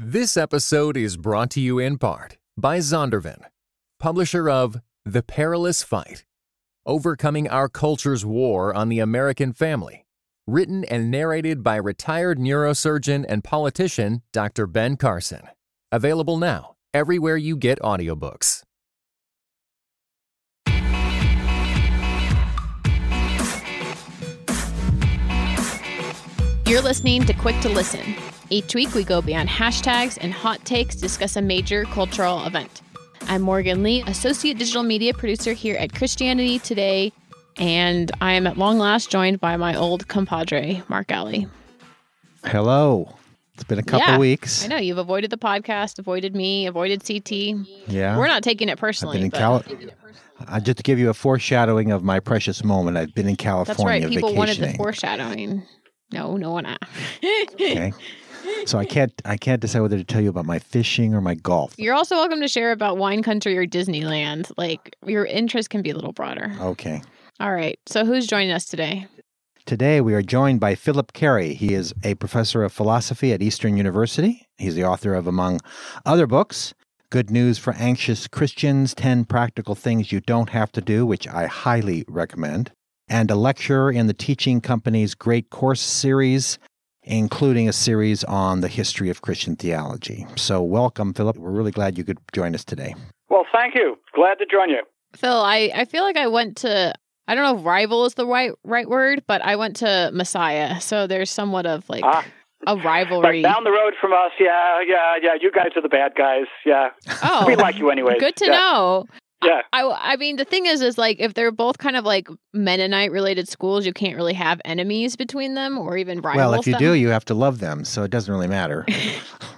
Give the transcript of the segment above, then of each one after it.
This episode is brought to you in part by Zondervan, publisher of The Perilous Fight Overcoming Our Culture's War on the American Family, written and narrated by retired neurosurgeon and politician Dr. Ben Carson. Available now everywhere you get audiobooks. You're listening to Quick to Listen. Each week, we go beyond hashtags and hot takes to discuss a major cultural event. I'm Morgan Lee, Associate Digital Media Producer here at Christianity Today, and I am at long last joined by my old compadre, Mark Galli. Hello. It's been a couple Yeah, weeks. I know you've avoided the podcast, avoided me, avoided CT. Yeah. We're not taking it personally. I've been in Cali- uh, just to give you a foreshadowing of my precious moment, I've been in California that's right. People wanted the foreshadowing. No, no one. okay. So I can't I can't decide whether to tell you about my fishing or my golf. You're also welcome to share about wine country or Disneyland. Like your interest can be a little broader. Okay. All right. So who's joining us today? Today we are joined by Phillip Cary. He is a professor of philosophy at Eastern University. He's the author of among other books, Good News for Anxious Christians, 10 Practical Things You Don't Have to Do, which I highly recommend, and a lecturer in the Teaching Company's Great Course series, including a series on the history of Christian theology. So, welcome, Phillip. We're really glad you could join us today. Well, thank you. Glad to join you. Phil, I, I feel like I went to I don't know if rival is the right right word, but I went to Messiah. So there's somewhat of like Ah, a rivalry. But down the road from us, yeah, yeah, yeah. You guys are the bad guys. Yeah, oh, we like you anyway. good to yeah. know. Yeah. I, I mean the thing is is like if they're both kind of like Mennonite related schools, you can't really have enemies between them or even rivals. well, if you them. do, you have to love them, so it doesn't really matter.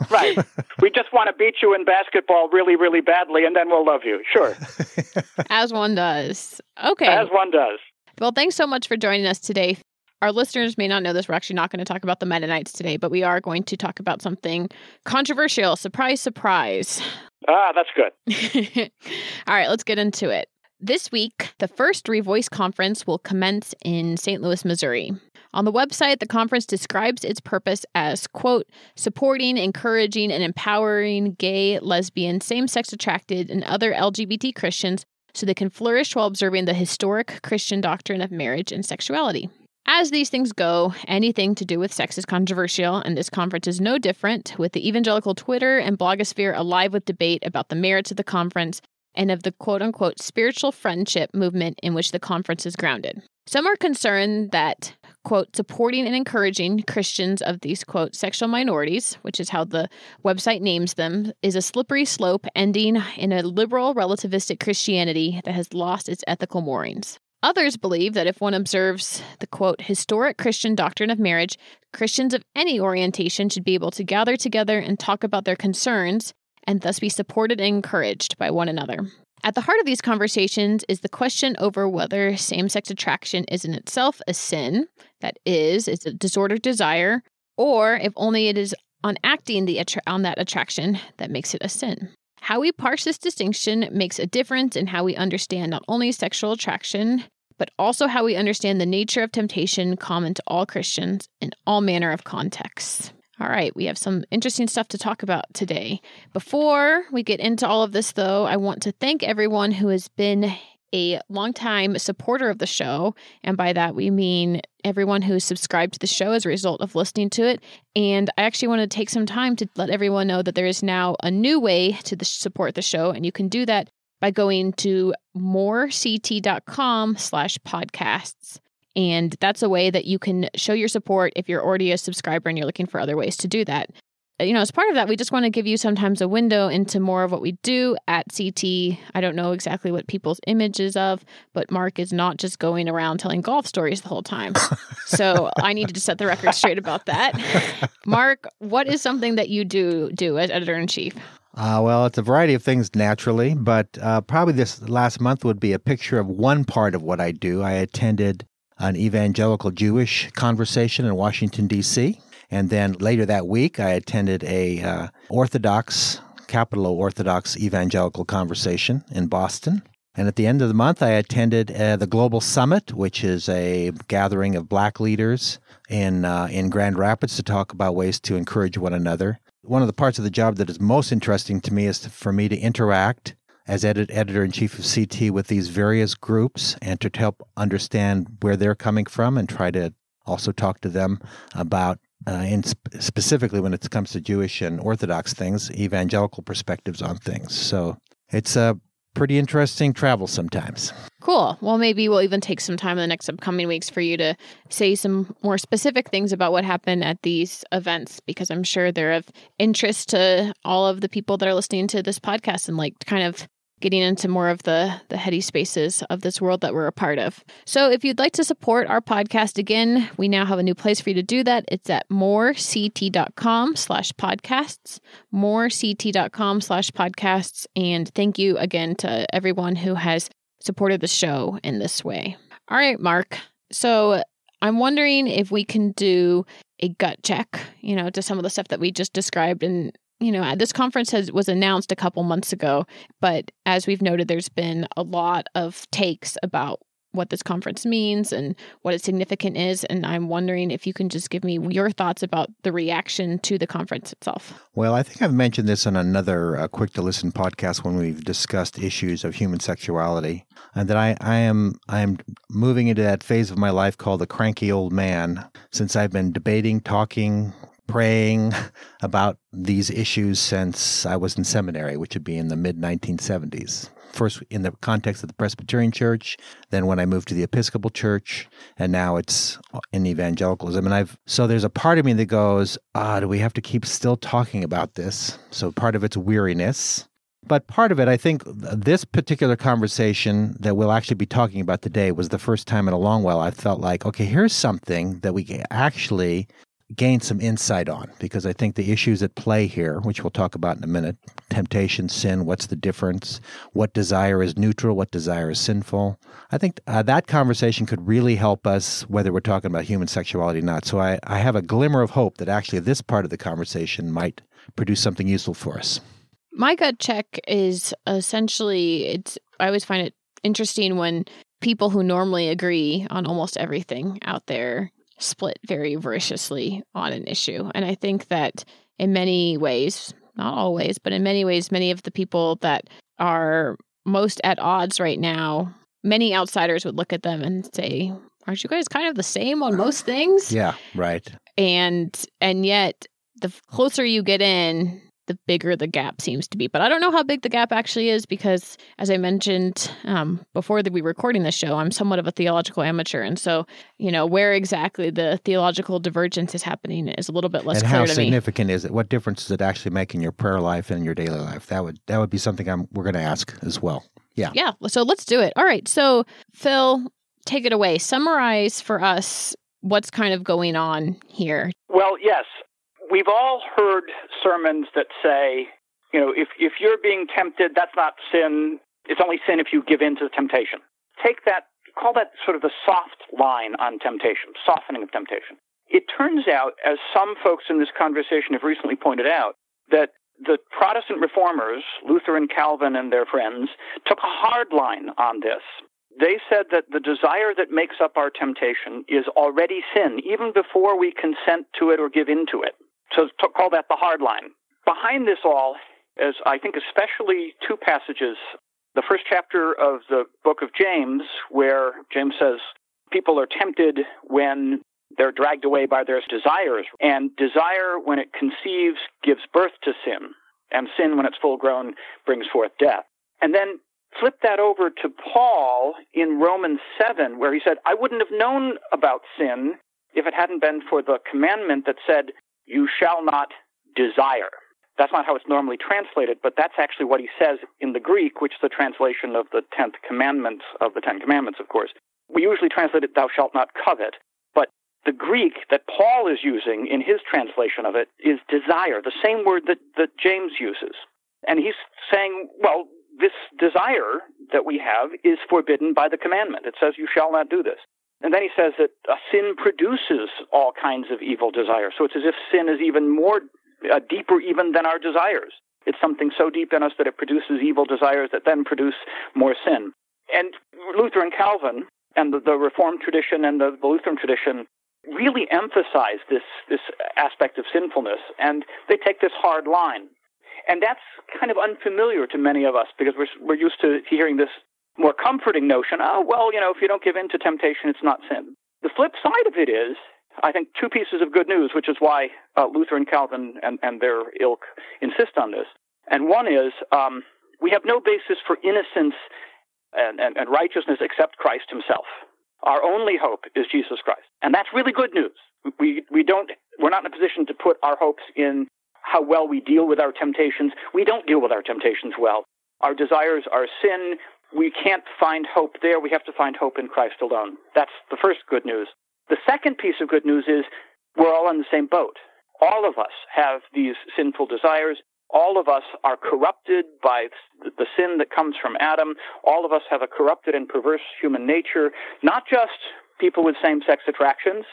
Right. we just want to beat you in basketball really, really badly, and then we'll love you. Sure, as one does. Okay. as one does. Well, thanks so much for joining us today. Our listeners may not know this. We're actually not going to talk about the Mennonites today, but we are going to talk about something controversial. Surprise, surprise. Ah, that's good. All right, let's get into it. This week, the first Revoice conference will commence in St. Louis, Missouri. On the website, the conference describes its purpose as, quote, supporting, encouraging, and empowering gay, lesbian, same sex attracted, and other LGBT Christians so they can flourish while observing the historic Christian doctrine of marriage and sexuality. As these things go, anything to do with sex is controversial, and this conference is no different, with the evangelical Twitter and blogosphere alive with debate about the merits of the conference and of the quote unquote spiritual friendship movement in which the conference is grounded. Some are concerned that, quote, supporting and encouraging Christians of these, quote, sexual minorities, which is how the website names them, is a slippery slope ending in a liberal relativistic Christianity that has lost its ethical moorings. Others believe that if one observes the quote, historic Christian doctrine of marriage, Christians of any orientation should be able to gather together and talk about their concerns and thus be supported and encouraged by one another. At the heart of these conversations is the question over whether same sex attraction is in itself a sin, that is, it's a disordered desire, or if only it is on acting the on that attraction that makes it a sin. How we parse this distinction makes a difference in how we understand not only sexual attraction, but also how we understand the nature of temptation common to all Christians in all manner of contexts. All right, we have some interesting stuff to talk about today. Before we get into all of this, though, I want to thank everyone who has been a longtime supporter of the show. And by that, we mean everyone who's subscribed to the show as a result of listening to it. And I actually want to take some time to let everyone know that there is now a new way to the, support the show. And you can do that by going to morect.com slash podcasts. And that's a way that you can show your support if you're already a subscriber and you're looking for other ways to do that. You know, as part of that, we just want to give you sometimes a window into more of what we do at CT. I don't know exactly what people's images of, but Mark is not just going around telling golf stories the whole time. so I needed to set the record straight about that. Mark, what is something that you do do as editor in chief? Uh, well, it's a variety of things naturally, but uh, probably this last month would be a picture of one part of what I do. I attended an evangelical Jewish conversation in Washington, D.C., and then later that week, I attended a uh, Orthodox, capital Orthodox evangelical conversation in Boston. And at the end of the month, I attended uh, the Global Summit, which is a gathering of black leaders in uh, in Grand Rapids to talk about ways to encourage one another. one of the parts of the job that is most interesting to me is to, for me to interact as edit, editor in chief of CT with these various groups and to help understand where they're coming from and try to also talk to them about uh, in sp- specifically when it comes to Jewish and Orthodox things, evangelical perspectives on things. So it's a pretty interesting travel sometimes. Cool. Well, maybe we'll even take some time in the next upcoming weeks for you to say some more specific things about what happened at these events because I'm sure they're of interest to all of the people that are listening to this podcast and like kind of getting into more of the the heady spaces of this world that we're a part of. So if you'd like to support our podcast again, we now have a new place for you to do that. It's at morect.com slash podcasts, morect.com slash podcasts. And thank you again to everyone who has supported the show in this way. All right, Mark. So I'm wondering if we can do a gut check, you know, to some of the stuff that we just described and you know, this conference has was announced a couple months ago, but as we've noted, there's been a lot of takes about what this conference means and what its significance is. And I'm wondering if you can just give me your thoughts about the reaction to the conference itself. Well, I think I've mentioned this on another uh, Quick to Listen podcast when we've discussed issues of human sexuality, and that I, I am I am moving into that phase of my life called the cranky old man. Since I've been debating, talking, praying about these issues since I was in seminary, which would be in the mid 1970s. First, in the context of the Presbyterian Church, then when I moved to the Episcopal Church, and now it's in evangelicalism. And I've so there's a part of me that goes, ah, do we have to keep still talking about this? So part of it's weariness. But part of it, I think this particular conversation that we'll actually be talking about today was the first time in a long while I felt like, okay, here's something that we actually gain some insight on because I think the issues at play here, which we'll talk about in a minute temptation, sin, what's the difference, what desire is neutral, what desire is sinful. I think uh, that conversation could really help us, whether we're talking about human sexuality or not. So I, I have a glimmer of hope that actually this part of the conversation might produce something useful for us. My gut check is essentially it's I always find it interesting when people who normally agree on almost everything out there split very voraciously on an issue. And I think that in many ways, not always, but in many ways, many of the people that are most at odds right now, many outsiders would look at them and say, Aren't you guys kind of the same on most things? Yeah, right. And and yet the closer you get in, the bigger the gap seems to be. But I don't know how big the gap actually is because, as I mentioned um, before that we were recording the show, I'm somewhat of a theological amateur, and so you know where exactly the theological divergence is happening is a little bit less and clear how to significant me. is it? What difference does it actually make in your prayer life and your daily life? That would that would be something I'm we're going to ask as well. Yeah. Yeah. So let's do it. All right. So Phil, take it away. Summarize for us what's kind of going on here. Well, yes we've all heard sermons that say, you know, if, if you're being tempted, that's not sin. It's only sin if you give in to the temptation. Take that, call that sort of the soft line on temptation, softening of temptation. It turns out, as some folks in this conversation have recently pointed out, that the Protestant reformers, Luther and Calvin and their friends, took a hard line on this. They said that the desire that makes up our temptation is already sin, even before we consent to it or give in to it. So to call that the hard line. Behind this all is, I think, especially two passages. The first chapter of the book of James, where James says people are tempted when they're dragged away by their desires. And desire, when it conceives, gives birth to sin. And sin, when it's full grown, brings forth death. And then flip that over to Paul in Romans 7, where he said, I wouldn't have known about sin if it hadn't been for the commandment that said, you shall not desire. That's not how it's normally translated, but that's actually what he says in the Greek, which is the translation of the tenth commandment of the Ten Commandments, of course. We usually translate it, thou shalt not covet, but the Greek that Paul is using in his translation of it is desire, the same word that, that James uses. And he's saying, well, this desire that we have is forbidden by the commandment. It says, you shall not do this. And then he says that uh, sin produces all kinds of evil desires. So it's as if sin is even more uh, deeper even than our desires. It's something so deep in us that it produces evil desires that then produce more sin. And Luther and Calvin and the, the Reformed tradition and the, the Lutheran tradition really emphasize this this aspect of sinfulness, and they take this hard line, and that's kind of unfamiliar to many of us because we're we're used to hearing this more comforting notion. Oh well, you know, if you don't give in to temptation, it's not sin. The flip side of it is, I think, two pieces of good news, which is why uh, Luther and Calvin and, and their ilk insist on this. And one is um, we have no basis for innocence and, and, and righteousness except Christ himself. Our only hope is Jesus Christ. And that's really good news. We, we don't, we're not in a position to put our hopes in how well we deal with our temptations. We don't deal with our temptations well. Our desires are sin. We can't find hope there. We have to find hope in Christ alone. That's the first good news. The second piece of good news is we're all in the same boat. All of us have these sinful desires all of us are corrupted by the sin that comes from Adam. All of us have a corrupted and perverse human nature, not just people with same sex attractions,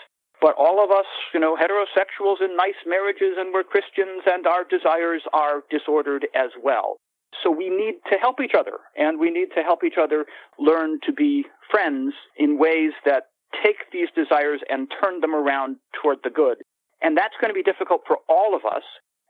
but all of us, you know, heterosexuals in nice marriages and we're Christians and our desires are disordered as well. So we need to help each other and we need to help each other learn to be friends in ways that take these desires and turn them around toward the good. And that's going to be difficult for all of us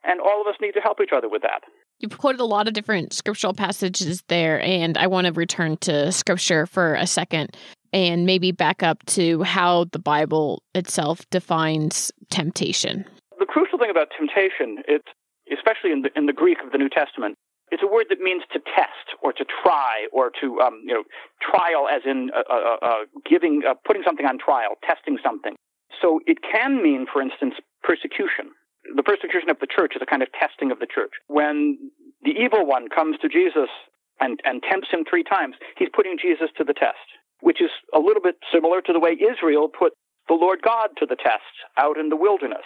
and all of us need to help each other with that. You've quoted a lot of different scriptural passages there, and I want to return to scripture for a second and maybe back up to how the Bible itself defines temptation. The crucial thing about temptation, it's especially in the, in the Greek of the New Testament, it's a word that means to test or to try or to um, you know trial as in uh, uh, uh, giving uh, putting something on trial, testing something. So it can mean, for instance, persecution the persecution of the church is a kind of testing of the church. When the evil one comes to Jesus and, and tempts him three times, he's putting Jesus to the test, which is a little bit similar to the way Israel put the Lord God to the test out in the wilderness.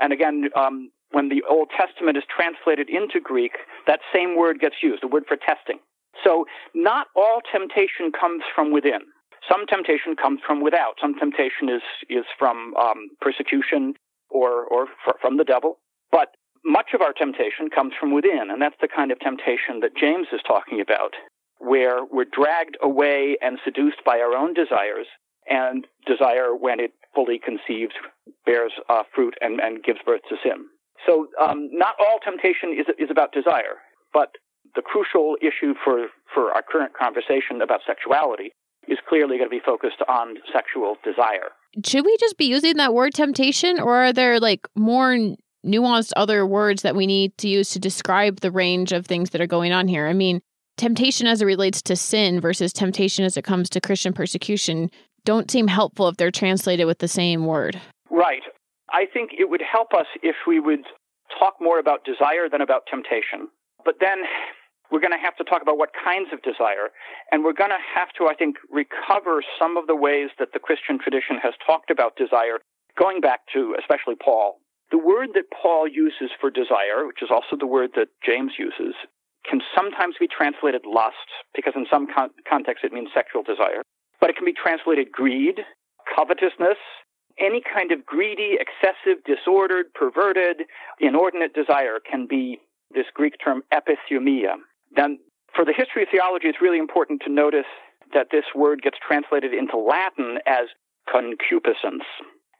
And again, um, when the Old Testament is translated into Greek, that same word gets used, the word for testing. So not all temptation comes from within. Some temptation comes from without. Some temptation is is from um, persecution or, or from the devil. But much of our temptation comes from within, and that's the kind of temptation that James is talking about, where we're dragged away and seduced by our own desires, and desire, when it fully conceives, bears uh, fruit and, and gives birth to sin. So, um, not all temptation is, is about desire, but the crucial issue for, for our current conversation about sexuality is clearly going to be focused on sexual desire should we just be using that word temptation or are there like more nuanced other words that we need to use to describe the range of things that are going on here? I mean, temptation as it relates to sin versus temptation as it comes to Christian persecution don't seem helpful if they're translated with the same word. Right. I think it would help us if we would talk more about desire than about temptation. But then we're going to have to talk about what kinds of desire. And we're going to have to, I think, recover some of the ways that the Christian tradition has talked about desire, going back to especially Paul. The word that Paul uses for desire, which is also the word that James uses, can sometimes be translated lust, because in some con- contexts it means sexual desire. But it can be translated greed, covetousness, any kind of greedy, excessive, disordered, perverted, inordinate desire can be this Greek term epithumia. Then, for the history of theology, it's really important to notice that this word gets translated into Latin as concupiscence.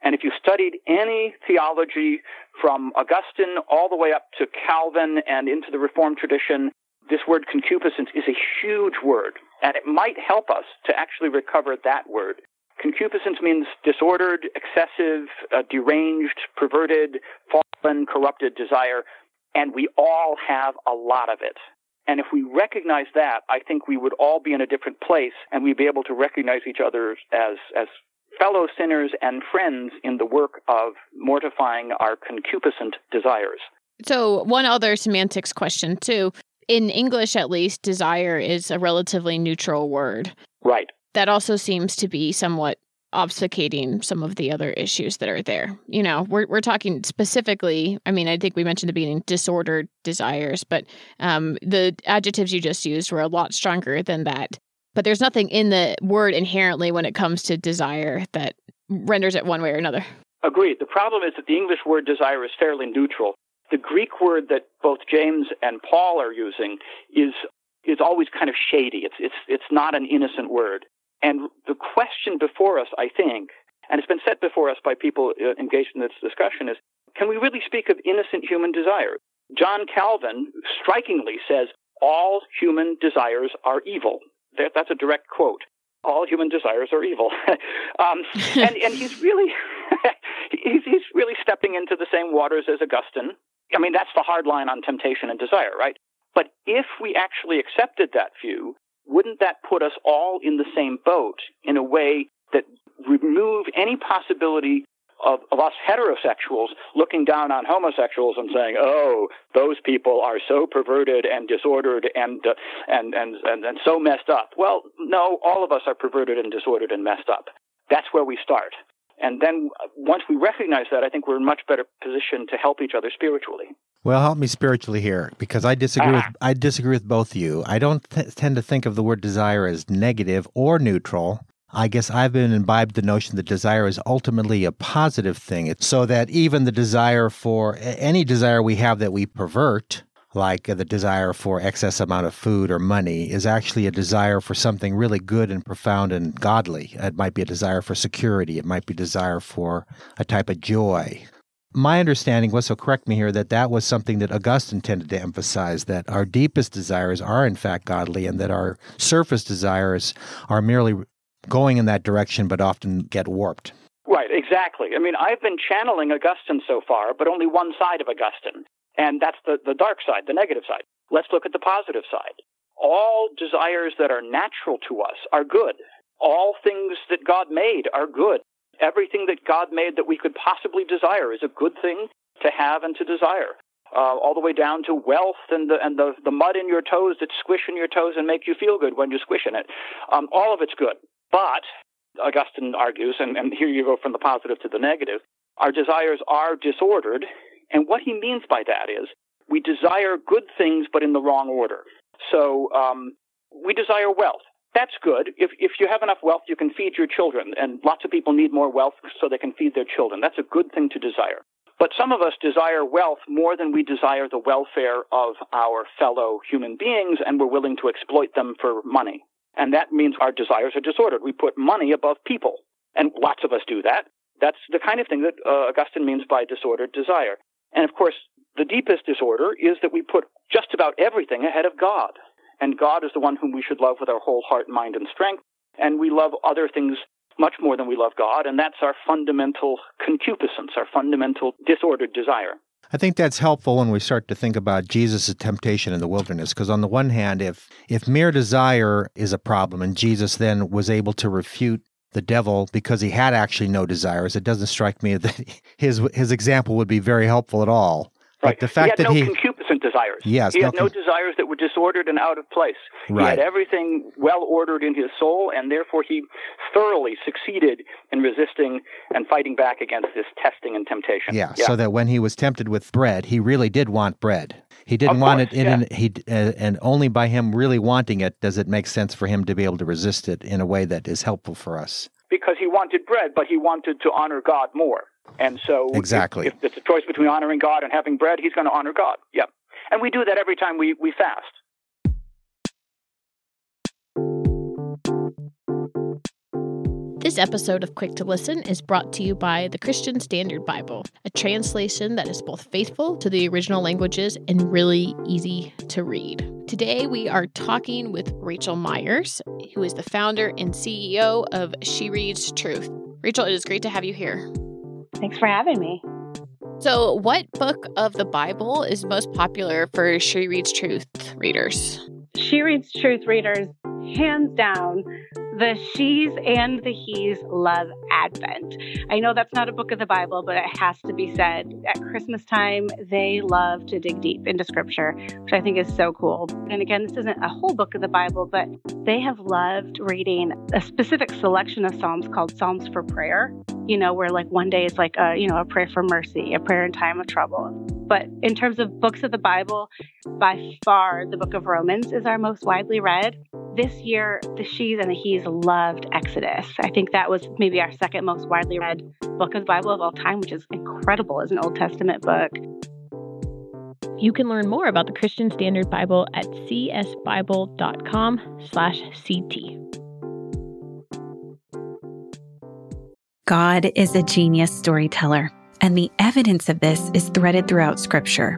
And if you studied any theology from Augustine all the way up to Calvin and into the Reformed tradition, this word concupiscence is a huge word. And it might help us to actually recover that word. Concupiscence means disordered, excessive, uh, deranged, perverted, fallen, corrupted desire. And we all have a lot of it. And if we recognize that, I think we would all be in a different place and we'd be able to recognize each other as, as fellow sinners and friends in the work of mortifying our concupiscent desires. So, one other semantics question, too. In English, at least, desire is a relatively neutral word. Right. That also seems to be somewhat obfuscating some of the other issues that are there. You know, we're we're talking specifically. I mean, I think we mentioned the beginning disordered desires, but um, the adjectives you just used were a lot stronger than that. But there's nothing in the word inherently when it comes to desire that renders it one way or another. Agreed. The problem is that the English word desire is fairly neutral. The Greek word that both James and Paul are using is is always kind of shady. It's it's it's not an innocent word. And the question before us, I think, and it's been set before us by people uh, engaged in this discussion, is can we really speak of innocent human desire? John Calvin strikingly says all human desires are evil. That's a direct quote. All human desires are evil, um, and, and he's really he's, he's really stepping into the same waters as Augustine. I mean, that's the hard line on temptation and desire, right? But if we actually accepted that view, wouldn't that put us all in the same boat in a way that remove any possibility of, of, us heterosexuals looking down on homosexuals and saying, "Oh, those people are so perverted and disordered and uh, and, and and and so messed up." Well, no, all of us are perverted and disordered and messed up. That's where we start. And then uh, once we recognize that, I think we're in much better position to help each other spiritually. Well, help me spiritually here because I disagree with ah. I disagree with both of you. I don't tend to think of the word desire as negative or neutral. I guess I've been imbibed the notion that desire is ultimately a positive thing. It's so that even the desire for any desire we have that we pervert, like the desire for excess amount of food or money, is actually a desire for something really good and profound and godly. It might be a desire for security. It might be desire for a type of joy. My understanding was, so correct me here, that that was something that Augustine tended to emphasize that our deepest desires are in fact godly and that our surface desires are merely going in that direction, but often get warped. Right, exactly. I mean, I've been channeling Augustine so far, but only one side of Augustine, and that's the, the dark side, the negative side. Let's look at the positive side. All desires that are natural to us are good. All things that God made are good. Everything that God made that we could possibly desire is a good thing to have and to desire. Uh, all the way down to wealth and the and the, the mud in your toes that squish in your toes and make you feel good when you squish in it. Um, all of it's good. But, Augustine argues, and, and here you go from the positive to the negative, our desires are disordered. And what he means by that is we desire good things, but in the wrong order. So um, we desire wealth. That's good. If, if you have enough wealth, you can feed your children. And lots of people need more wealth so they can feed their children. That's a good thing to desire. But some of us desire wealth more than we desire the welfare of our fellow human beings, and we're willing to exploit them for money. And that means our desires are disordered. We put money above people. And lots of us do that. That's the kind of thing that uh, Augustine means by disordered desire. And of course, the deepest disorder is that we put just about everything ahead of God. And God is the one whom we should love with our whole heart, mind, and strength. And we love other things much more than we love God. And that's our fundamental concupiscence, our fundamental disordered desire. I think that's helpful when we start to think about Jesus' temptation in the wilderness. Because on the one hand, if if mere desire is a problem, and Jesus then was able to refute the devil because he had actually no desires, it doesn't strike me that his his example would be very helpful at all. Right. But the fact that no he desires. Yes, he had no desires that were disordered and out of place. Right. He had everything well ordered in his soul, and therefore he thoroughly succeeded in resisting and fighting back against this testing and temptation. Yeah, yeah. So that when he was tempted with bread, he really did want bread. He didn't of want course, it in, yeah. an, he uh, and only by him really wanting it does it make sense for him to be able to resist it in a way that is helpful for us. Because he wanted bread, but he wanted to honor God more. And so, exactly, if, if it's a choice between honoring God and having bread, he's going to honor God. Yep. And we do that every time we, we fast. This episode of Quick to Listen is brought to you by the Christian Standard Bible, a translation that is both faithful to the original languages and really easy to read. Today, we are talking with Raechel Myers, who is the founder and CEO of She Reads Truth. Rachel, it is great to have you here. Thanks for having me. So, what book of the Bible is most popular for She Reads Truth readers? She Reads Truth readers, hands down, the she's and the he's love Advent. I know that's not a book of the Bible, but it has to be said. At Christmas time, they love to dig deep into scripture, which I think is so cool. And again, this isn't a whole book of the Bible, but they have loved reading a specific selection of Psalms called Psalms for Prayer. You know, where like one day is like a, you know, a prayer for mercy, a prayer in time of trouble. But in terms of books of the Bible, by far the book of Romans is our most widely read. This year, the she's and the he's loved Exodus. I think that was maybe our second most widely read book of the Bible of all time, which is incredible as an Old Testament book. You can learn more about the Christian Standard Bible at csbible.com/ct. God is a genius storyteller, and the evidence of this is threaded throughout Scripture.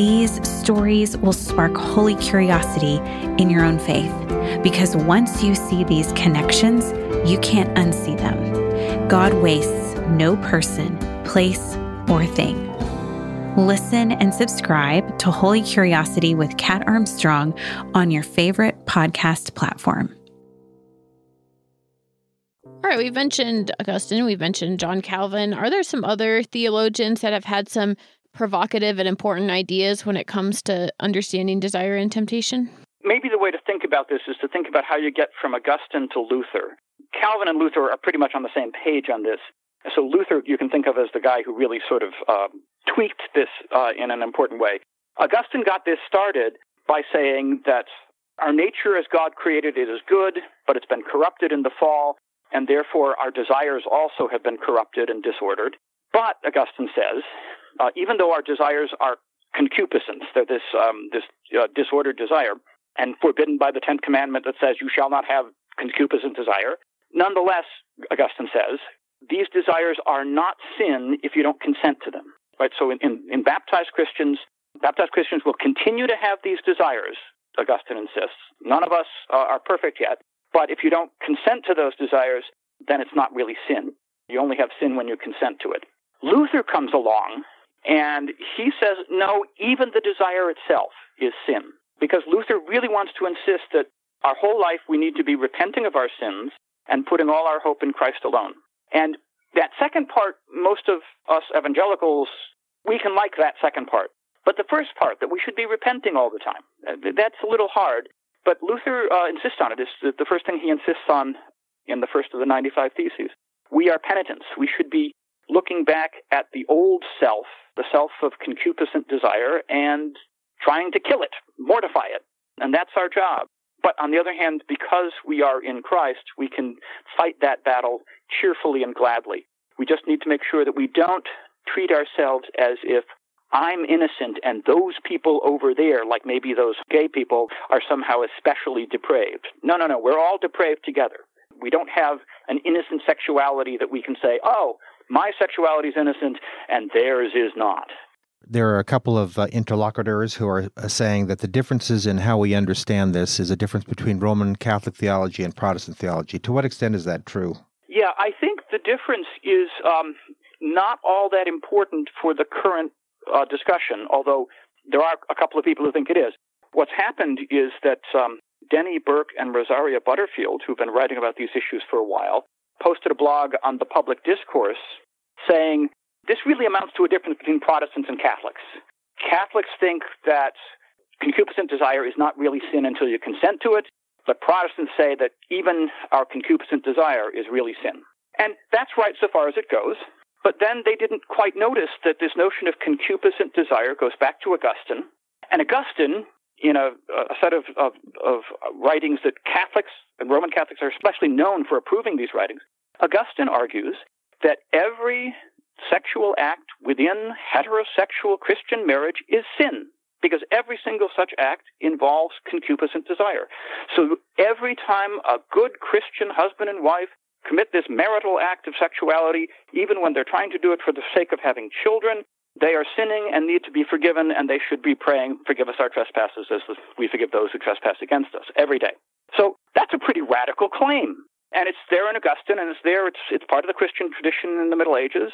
These stories will spark holy curiosity in your own faith because once you see these connections, you can't unsee them. God wastes no person, place, or thing. Listen and subscribe to Holy Curiosity with Kat Armstrong on your favorite podcast platform. All right, we've mentioned Augustine, we've mentioned John Calvin. Are there some other theologians that have had some provocative and important ideas when it comes to understanding desire and temptation? Maybe the way to think about this is to think about how you get from Augustine to Luther. Calvin and Luther are pretty much on the same page on this. So Luther, you can think of as the guy who really sort of uh, tweaked this uh, in an important way. Augustine got this started by saying that our nature as God created it is good, but it's been corrupted in the fall, and therefore our desires also have been corrupted and disordered. But, Augustine says, uh, even though our desires are concupiscence, they're this, um, this uh, disordered desire, and forbidden by the Tenth Commandment that says, You shall not have concupiscent desire, nonetheless, Augustine says, these desires are not sin if you don't consent to them. Right? So in, in, in baptized Christians, baptized Christians will continue to have these desires, Augustine insists. None of us uh, are perfect yet. But if you don't consent to those desires, then it's not really sin. You only have sin when you consent to it. Luther comes along and he says, no, even the desire itself is sin. Because Luther really wants to insist that our whole life we need to be repenting of our sins and putting all our hope in Christ alone. And that second part, most of us evangelicals, we can like that second part. But the first part, that we should be repenting all the time, uh, that's a little hard. But Luther uh, insists on it. It's the first thing he insists on in the first of the 95 Theses. We are penitents. We should be looking back at the old self, the self of concupiscent desire, and trying to kill it, mortify it. And that's our job. But on the other hand, because we are in Christ, we can fight that battle cheerfully and gladly. We just need to make sure that we don't treat ourselves as if I'm innocent and those people over there, like maybe those gay people, are somehow especially depraved. No, no, no. We're all depraved together. We don't have an innocent sexuality that we can say, oh, my sexuality is innocent and theirs is not. There are a couple of uh, interlocutors who are uh, saying that the differences in how we understand this is a difference between Roman Catholic theology and Protestant theology. To what extent is that true? Yeah, I think the difference is um, not all that important for the current uh, discussion, although there are a couple of people who think it is. What's happened is that um, Denny Burk and Rosaria Butterfield, who've been writing about these issues for a while, posted a blog on the public discourse saying this really amounts to a difference between Protestants and Catholics. Catholics think that concupiscent desire is not really sin until you consent to it, but Protestants say that even our concupiscent desire is really sin. And that's right so far as it goes. But then they didn't quite notice that this notion of concupiscent desire goes back to Augustine. And Augustine, in a, a set of, of, of writings that Catholics and Roman Catholics are especially known for approving these writings, Augustine argues that every sexual act within heterosexual Christian marriage is sin because every single such act involves concupiscent desire. So every time a good Christian husband and wife commit this marital act of sexuality, even when they're trying to do it for the sake of having children, they are sinning and need to be forgiven, and they should be praying, Forgive us our trespasses as we forgive those who trespass against us every day. So that's a pretty radical claim. And it's there in Augustine, and it's there, it's, it's part of the Christian tradition in the Middle Ages.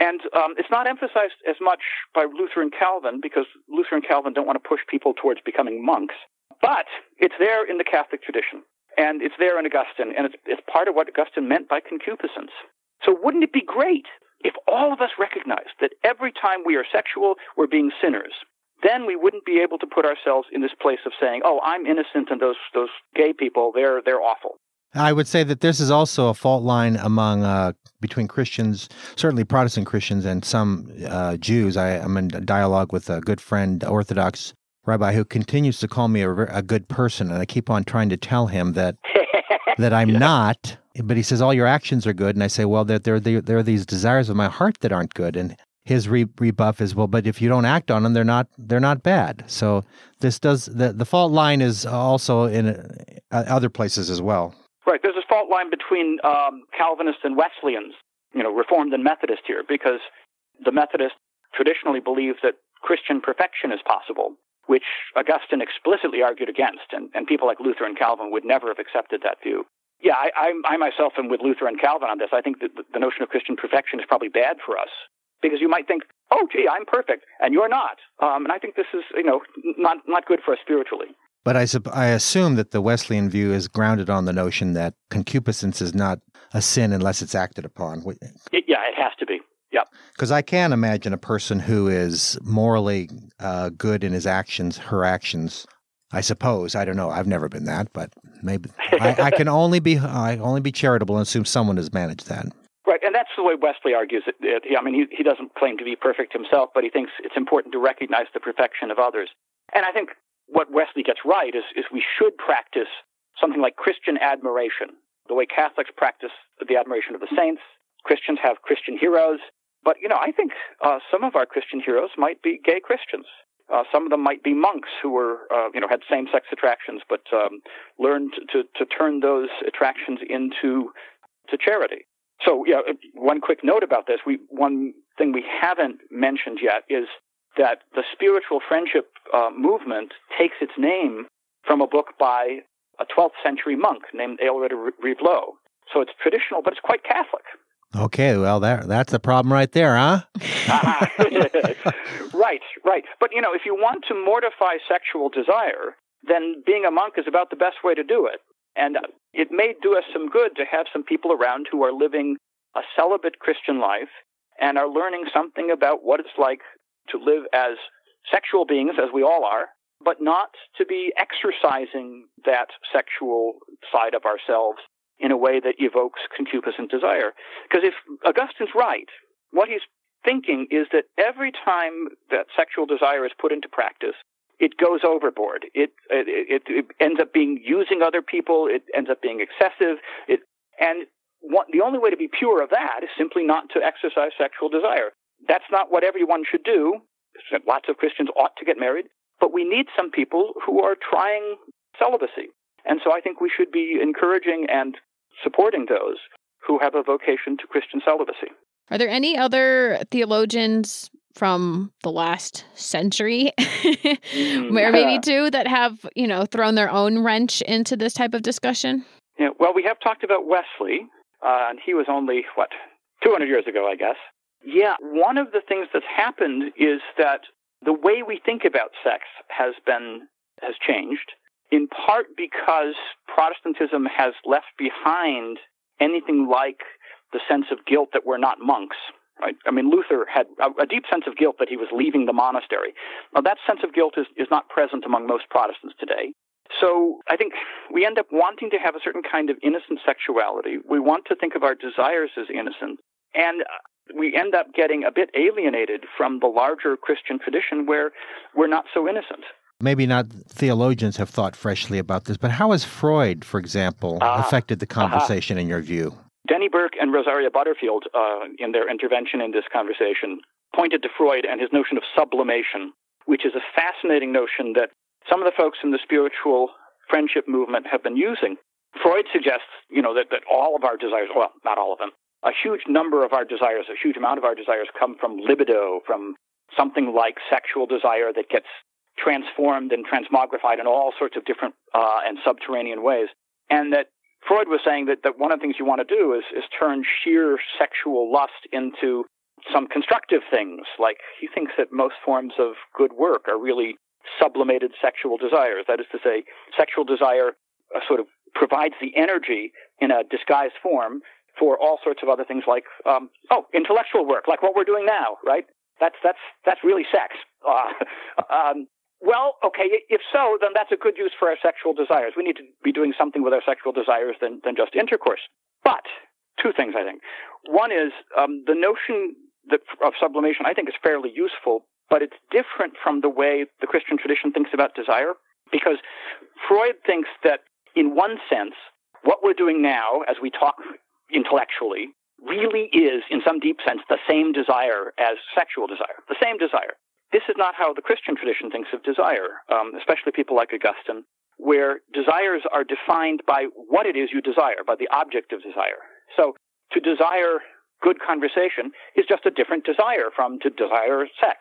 And um, it's not emphasized as much by Luther and Calvin because Luther and Calvin don't want to push people towards becoming monks. But it's there in the Catholic tradition, and it's there in Augustine, and it's, it's part of what Augustine meant by concupiscence. So wouldn't it be great if all of us recognized that every time we are sexual, we're being sinners? Then we wouldn't be able to put ourselves in this place of saying, "Oh, I'm innocent, and those those gay people, they're they're awful." I would say that this is also a fault line among uh, between Christians, certainly Protestant Christians, and some uh, Jews. I, am in dialogue with a good friend, Orthodox rabbi, who continues to call me a, a good person, and I keep on trying to tell him that that I'm yeah. not. But he says all your actions are good, and I say, well, there there there are these desires of my heart that aren't good, and his re- rebuff is well but if you don't act on them they're not they're not bad. So this does the the fault line is also in uh, other places as well. Right. There's a fault line between um, calvinists and wesleyans you know reformed and methodist here because the methodists traditionally believe that christian perfection is possible which augustine explicitly argued against and, and people like luther and calvin would never have accepted that view yeah, I, I, I myself am with Luther and Calvin on this. I think that the notion of Christian perfection is probably bad for us because you might think, oh, gee, I'm perfect, and you're not. Um, and I think this is, you know, not not good for us spiritually. But I, I assume that the Wesleyan view is grounded on the notion that concupiscence is not a sin unless it's acted upon. Yeah, it has to be. Yep. Because I can imagine a person who is morally uh, good in his actions, her actions. I suppose I don't know. I've never been that, but maybe I, I can only be I only be charitable and assume someone has managed that. Right, and that's the way Wesley argues it. I mean, he, he doesn't claim to be perfect himself, but he thinks it's important to recognize the perfection of others. And I think what Wesley gets right is, is we should practice something like Christian admiration, the way Catholics practice the admiration of the saints. Christians have Christian heroes. But, you know, I think uh, some of our Christian heroes might be gay Christians. Uh, some of them might be monks who were, uh, you know, had same-sex attractions, but um, learned to, to turn those attractions into to charity. So, yeah, one quick note about this. We one thing we haven't mentioned yet is that the spiritual friendship uh, movement takes its name from a book by a 12th century monk named Aelred Rievaulx. So it's traditional, but it's quite Catholic. Okay, well, that that's the problem right there, huh? right, right. But you know, if you want to mortify sexual desire, then being a monk is about the best way to do it. And it may do us some good to have some people around who are living a celibate Christian life and are learning something about what it's like to live as sexual beings, as we all are, but not to be exercising that sexual side of ourselves in a way that evokes concupiscent desire. Because if Augustine's right, what he's thinking is that every time that sexual desire is put into practice, it goes overboard. It, it, it, ends up being using other people. It ends up being excessive. It, and one, the only way to be pure of that is simply not to exercise sexual desire. That's not what everyone should do. Lots of Christians ought to get married, but we need some people who are trying celibacy. And so I think we should be encouraging and supporting those who have a vocation to Christian celibacy. Are there any other theologians from the last century? Mm, or maybe two that have you know thrown their own wrench into this type of discussion? Yeah, well we have talked about wesley uh, and he was only what 200 years ago i guess. Yeah one of the things that's happened is that the way we think about sex has been has changed in part because protestantism has left behind anything like the sense of guilt that we're not monks Right? I mean, Luther had a, deep sense of guilt that he was leaving the monastery. Now, that sense of guilt is, is not present among most Protestants today. So I think we end up wanting to have a certain kind of innocent sexuality. We want to think of our desires as innocent. And uh, we end up getting a bit alienated from the larger Christian tradition where we're not so innocent. Maybe not theologians have thought freshly about this, but how has Freud, for example, uh, affected the conversation uh, in your view? Denny Burk and Rosaria Butterfield, uh, in their intervention in this conversation, pointed to Freud and his notion of sublimation, which is a fascinating notion that some of the folks in the spiritual friendship movement have been using. Freud suggests, you know, that, that all of our desires, well, not all of them, a huge number of our desires, a huge amount of our desires come from libido, from something like sexual desire that gets transformed and transmogrified in all sorts of different uh, and subterranean ways. And that Freud was saying that, that one of the things you want to do is, is turn sheer sexual lust into some constructive things. Like he thinks that most forms of good work are really sublimated sexual desires. That is to say, sexual desire uh, sort of provides the energy in a disguised form for all sorts of other things like, um, oh, intellectual work, like what we're doing now, right? That's that's that's really sex. Uh, um, Well, okay, if so, then that's a good use for our sexual desires. We need to be doing something with our sexual desires than, than just intercourse. But two things, I think. One is um, the notion that, of sublimation, I think, is fairly useful, but it's different from the way the Christian tradition thinks about desire, because Freud thinks that, in one sense, what we're doing now as we talk intellectually really is, in some deep sense, the same desire as sexual desire, the same desire. This is not how the Christian tradition thinks of desire, um, especially people like Augustine, where desires are defined by what it is you desire, by the object of desire. So to desire good conversation is just a different desire from to desire sex.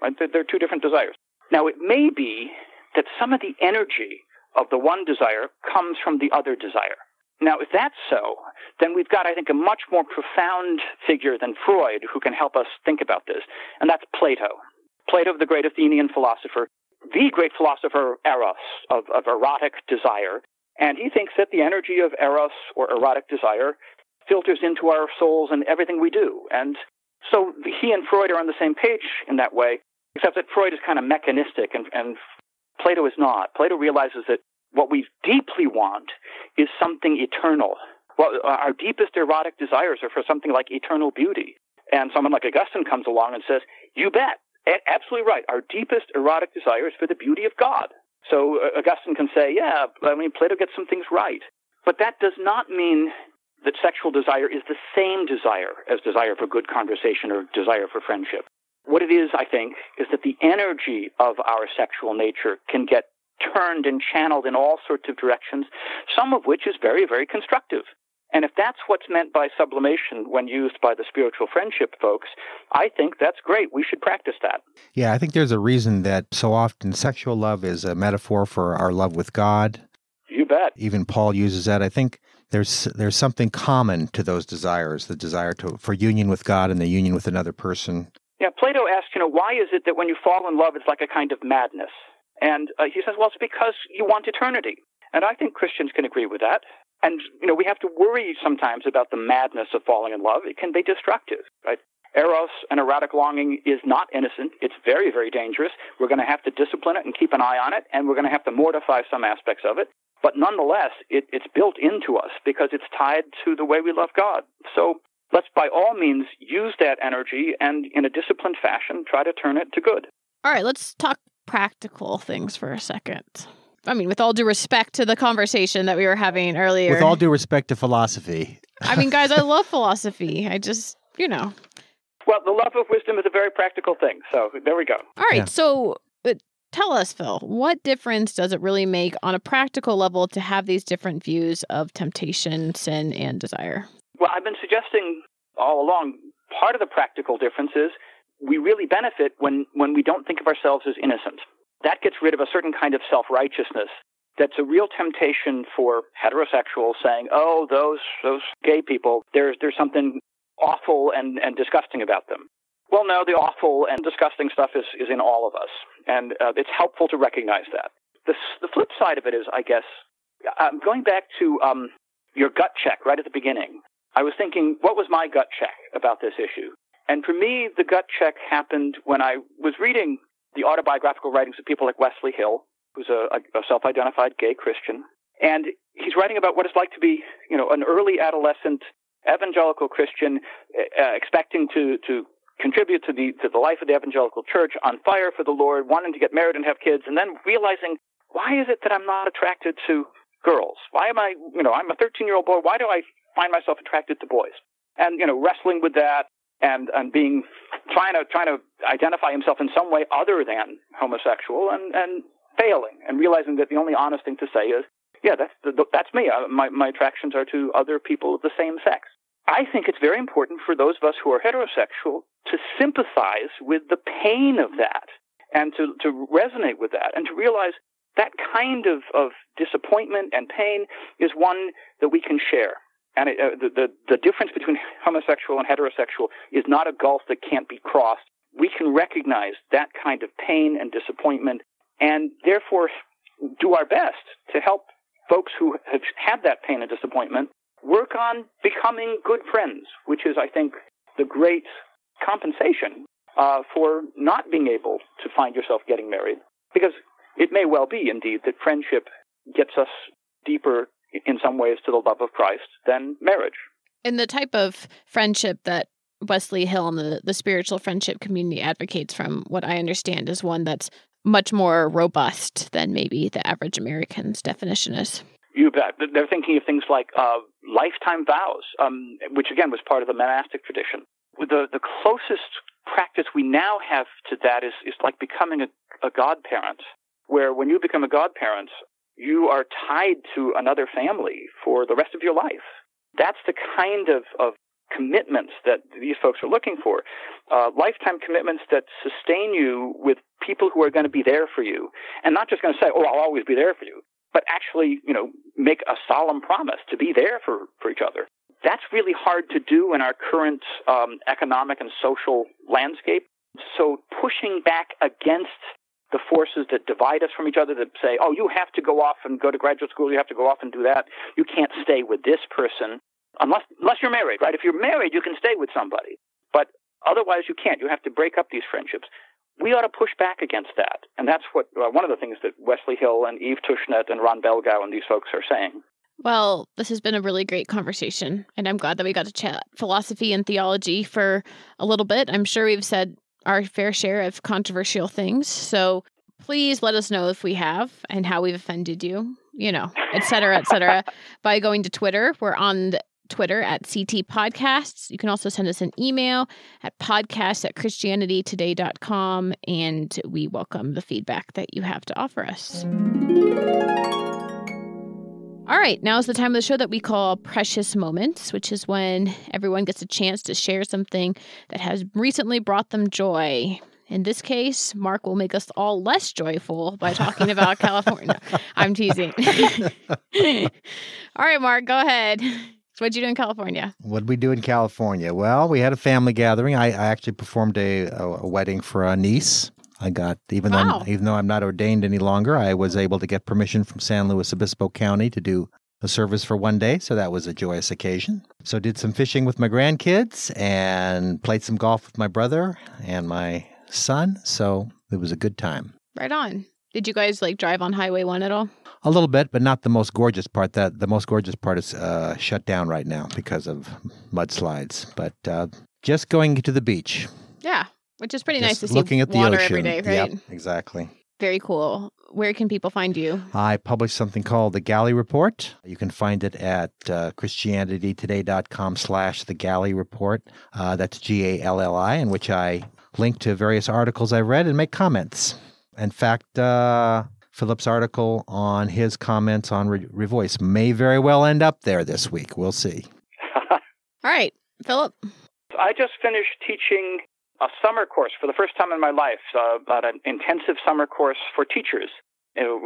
Right? They're two different desires. Now, it may be that some of the energy of the one desire comes from the other desire. Now, if that's so, then we've got, I think, a much more profound figure than Freud who can help us think about this, and that's Plato. Plato, the great Athenian philosopher, the great philosopher Eros, of, of erotic desire, and he thinks that the energy of Eros or erotic desire filters into our souls and everything we do. And so he and Freud are on the same page in that way, except that Freud is kind of mechanistic and, and Plato is not. Plato realizes that what we deeply want is something eternal. Well, our deepest erotic desires are for something like eternal beauty. And someone like Augustine comes along and says, You bet. Absolutely right. Our deepest erotic desire is for the beauty of God. So uh, Augustine can say, Yeah, I mean, Plato gets some things right. But that does not mean that sexual desire is the same desire as desire for good conversation or desire for friendship. What it is, I think, is that the energy of our sexual nature can get turned and channeled in all sorts of directions, some of which is very, very constructive. And if that's what's meant by sublimation when used by the spiritual friendship folks, I think that's great. We should practice that. Yeah, I think there's a reason that so often sexual love is a metaphor for our love with God. You bet. Even Paul uses that. I think there's there's something common to those desires, the desire to for union with God and the union with another person. Yeah, Plato asked, you know, why is it that when you fall in love, it's like a kind of madness? And uh, he says, well, it's because you want eternity. And I think Christians can agree with that. And, you know, we have to worry sometimes about the madness of falling in love. It can be destructive, right? Eros and erotic longing is not innocent. It's very, very dangerous. We're going to have to discipline it and keep an eye on it, and we're going to have to mortify some aspects of it. But nonetheless, it, it's built into us because it's tied to the way we love God. So let's by all means use that energy and in a disciplined fashion try to turn it to good. All right, let's talk practical things for a second. I mean, with all due respect to the conversation that we were having earlier. With all due respect to philosophy. I mean, guys, I love philosophy. I just, you know. Well, the love of wisdom is a very practical thing. So there we go. All right. Yeah. So uh, tell us, Phil, what difference does it really make on a practical level to have these different views of temptation, sin, and desire? Well, I've been suggesting all along part of the practical difference is we really benefit when, when we don't think of ourselves as innocent. That gets rid of a certain kind of self righteousness that's a real temptation for heterosexuals saying, oh, those, those gay people, there's, there's something awful and, and disgusting about them. Well, no, the awful and disgusting stuff is, is in all of us. And uh, it's helpful to recognize that. The, the flip side of it is, I guess, um, going back to um, your gut check right at the beginning, I was thinking, what was my gut check about this issue? And for me, the gut check happened when I was reading the autobiographical writings of people like Wesley Hill, who's a, a self-identified gay Christian, and he's writing about what it's like to be, you know, an early adolescent evangelical Christian, uh, expecting to to contribute to the to the life of the evangelical church, on fire for the Lord, wanting to get married and have kids, and then realizing why is it that I'm not attracted to girls? Why am I, you know, I'm a 13 year old boy. Why do I find myself attracted to boys? And you know, wrestling with that and and being trying to trying to identify himself in some way other than homosexual and and failing and realizing that the only honest thing to say is yeah that's that's me. Uh, my my attractions are to other people of the same sex. I think it's very important for those of us who are heterosexual to sympathize with the pain of that and to to resonate with that and to realize that kind of of disappointment and pain is one that we can share and it, uh, the, the, the difference between homosexual and heterosexual is not a gulf that can't be crossed. We can recognize that kind of pain and disappointment and therefore do our best to help folks who have had that pain and disappointment work on becoming good friends, which is, I think, the great compensation uh, for not being able to find yourself getting married. Because it may well be, indeed, that friendship gets us deeper in some ways to the love of Christ than marriage. And the type of friendship that Wesley Hill and the, the spiritual friendship community advocates, from what I understand, is one that's much more robust than maybe the average American's definition is. You bet. They're thinking of things like uh, lifetime vows, um, which again was part of the monastic tradition. The the closest practice we now have to that is is like becoming a, a godparent, where when you become a godparent, you are tied to another family for the rest of your life. That's the kind of, of commitments that these folks are looking for. Uh, lifetime commitments that sustain you with people who are going to be there for you. And not just going to say, oh, I'll always be there for you, but actually, you know, make a solemn promise to be there for, for each other. That's really hard to do in our current um, economic and social landscape. So pushing back against the forces that divide us from each other that say, oh, you have to go off and go to graduate school, you have to go off and do that. You can't stay with this person unless unless you're married, right? If you're married, you can stay with somebody, but otherwise you can't. You have to break up these friendships. We ought to push back against that, and that's what uh, one of the things that Wesley Hill and Eve Tushnet and Ron Belgau and these folks are saying. Well, this has been a really great conversation, and I'm glad that we got to chat philosophy and theology for a little bit. I'm sure we've said our fair share of controversial things, so please let us know if we have and how we've offended you, you know, et cetera, et cetera, by going to Twitter. We're on Twitter at CT Podcasts. You can also send us an email at podcast at christianitytoday.com, and we welcome the feedback that you have to offer us. All right, now is the time of the show that we call Precious Moments, which is when everyone gets a chance to share something that has recently brought them joy. In this case, Mark will make us all less joyful by talking about California. I'm teasing. all right, Mark, go ahead. So what'd you do in California? What did we do in California? Well, we had a family gathering. I, I actually performed a, a, wedding for a niece. I got even wow. though even though I'm not ordained any longer, I was able to get permission from San Luis Obispo County to do a service for one day, so that was a joyous occasion. So did some fishing with my grandkids and played some golf with my brother and my son. So it was a good time. Right on. Did you guys like drive on Highway 1 at all? A little bit, but not the most gorgeous part. That the most gorgeous part is uh, shut down right now because of mudslides. But uh, just going to the beach. Yeah, which is pretty just nice to looking see at the water ocean. every day, right? Yep, exactly. Very cool. Where can people find you? I publish something called the Galli Report. You can find it at uh, christianitytoday.com slash the Galli Report. Uh, that's G-A-L-L-I, in which I link to various articles I read and make comments. In fact, uh, Phillip's article on his comments on Re- Revoice may very well end up there this week. We'll see. All right, Phillip. I just finished teaching a summer course for the first time in my life, uh, about an intensive summer course for teachers. Uh,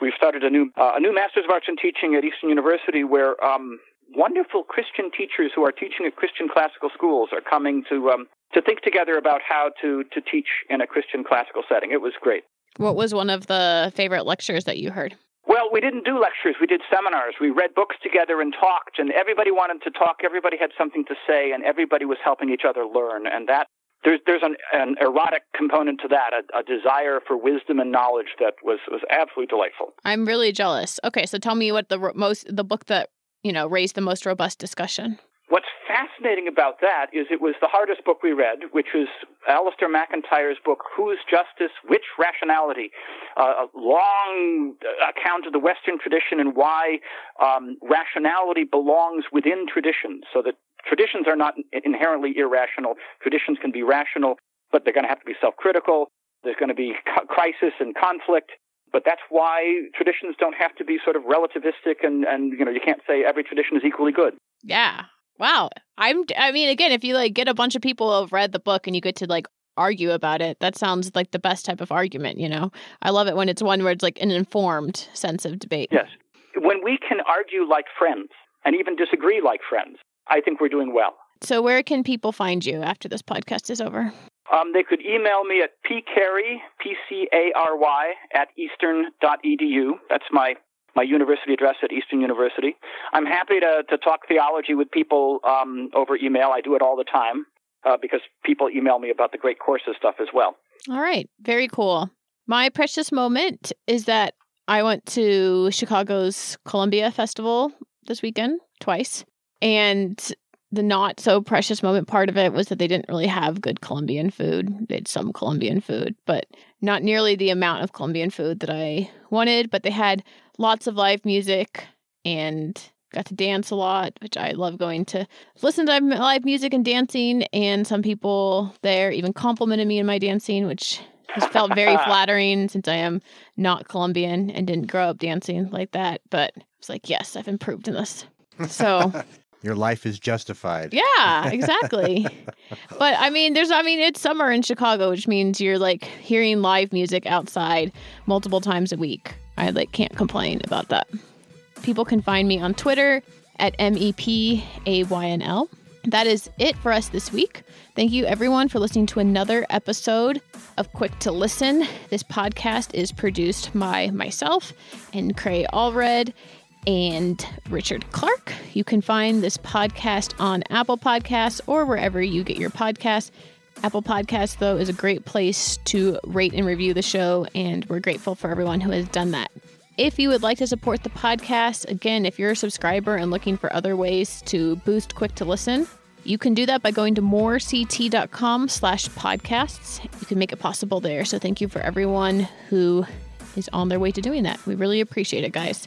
we've started a new uh, a new Master's of Arts in Teaching at Eastern University, where um, wonderful Christian teachers who are teaching at Christian classical schools are coming to um, to think together about how to to teach in a Christian classical setting. It was great. What was one of the favorite lectures that you heard? Well, we didn't do lectures. We did seminars. We read books together and talked, and everybody wanted to talk. Everybody had something to say, and everybody was helping each other learn. And that there's there's an, an erotic component to that, a, a desire for wisdom and knowledge that was was absolutely delightful. I'm really jealous. Okay, so tell me what the most the book that you know raised the most robust discussion. What's fascinating about that is it was the hardest book we read, which was Alasdair MacIntyre's book, Whose Justice, Which Rationality? Uh, a long account of the Western tradition and why um, rationality belongs within tradition, so that traditions are not inherently irrational. Traditions can be rational, but they're going to have to be self-critical. There's going to be crisis and conflict. But that's why traditions don't have to be sort of relativistic and, and you know, you can't say every tradition is equally good. Yeah. Wow. I'm I mean again, if you like get a bunch of people who have read the book and you get to like argue about it, that sounds like the best type of argument, you know. I love it when it's one where it's like an informed sense of debate. Yes. When we can argue like friends and even disagree like friends, I think we're doing well. So where can people find you after this podcast is over? Um, they could email me at pcary, P-C-A-R-Y, at eastern.edu. That's my my university address at Eastern University. I'm happy to, to talk theology with people um, over email. I do it all the time uh, because people email me about the great courses stuff as well. All right. Very cool. My precious moment is that I went to Chicago's Colombia Festival this weekend twice. And the not so precious moment part of it was that they didn't really have good Colombian food. They had some Colombian food, but not nearly the amount of Colombian food that I wanted. But they had lots of live music and got to dance a lot, which I love going to listen to live music and dancing. And some people there even complimented me in my dancing, which has felt very flattering since I am not Colombian and didn't grow up dancing like that. But I was like, yes, I've improved in this. So your life is justified. Yeah, exactly. but I mean, there's, I mean, it's summer in Chicago, which means you're like hearing live music outside multiple times a week. I like can't complain about that. People can find me on Twitter at M E P A Y N L. That is it for us this week. Thank you, everyone, for listening to another episode of Quick to Listen. This podcast is produced by myself and Cray Allred and Richard Clark. You can find this podcast on Apple Podcasts or wherever you get your podcasts. Apple Podcasts, though, is a great place to rate and review the show, and we're grateful for everyone who has done that. If you would like to support the podcast, again, if you're a subscriber and looking for other ways to boost Quick to Listen, you can do that by going to morect.com slash podcasts. You can make it possible there. So thank you for everyone who is on their way to doing that. We really appreciate it, guys.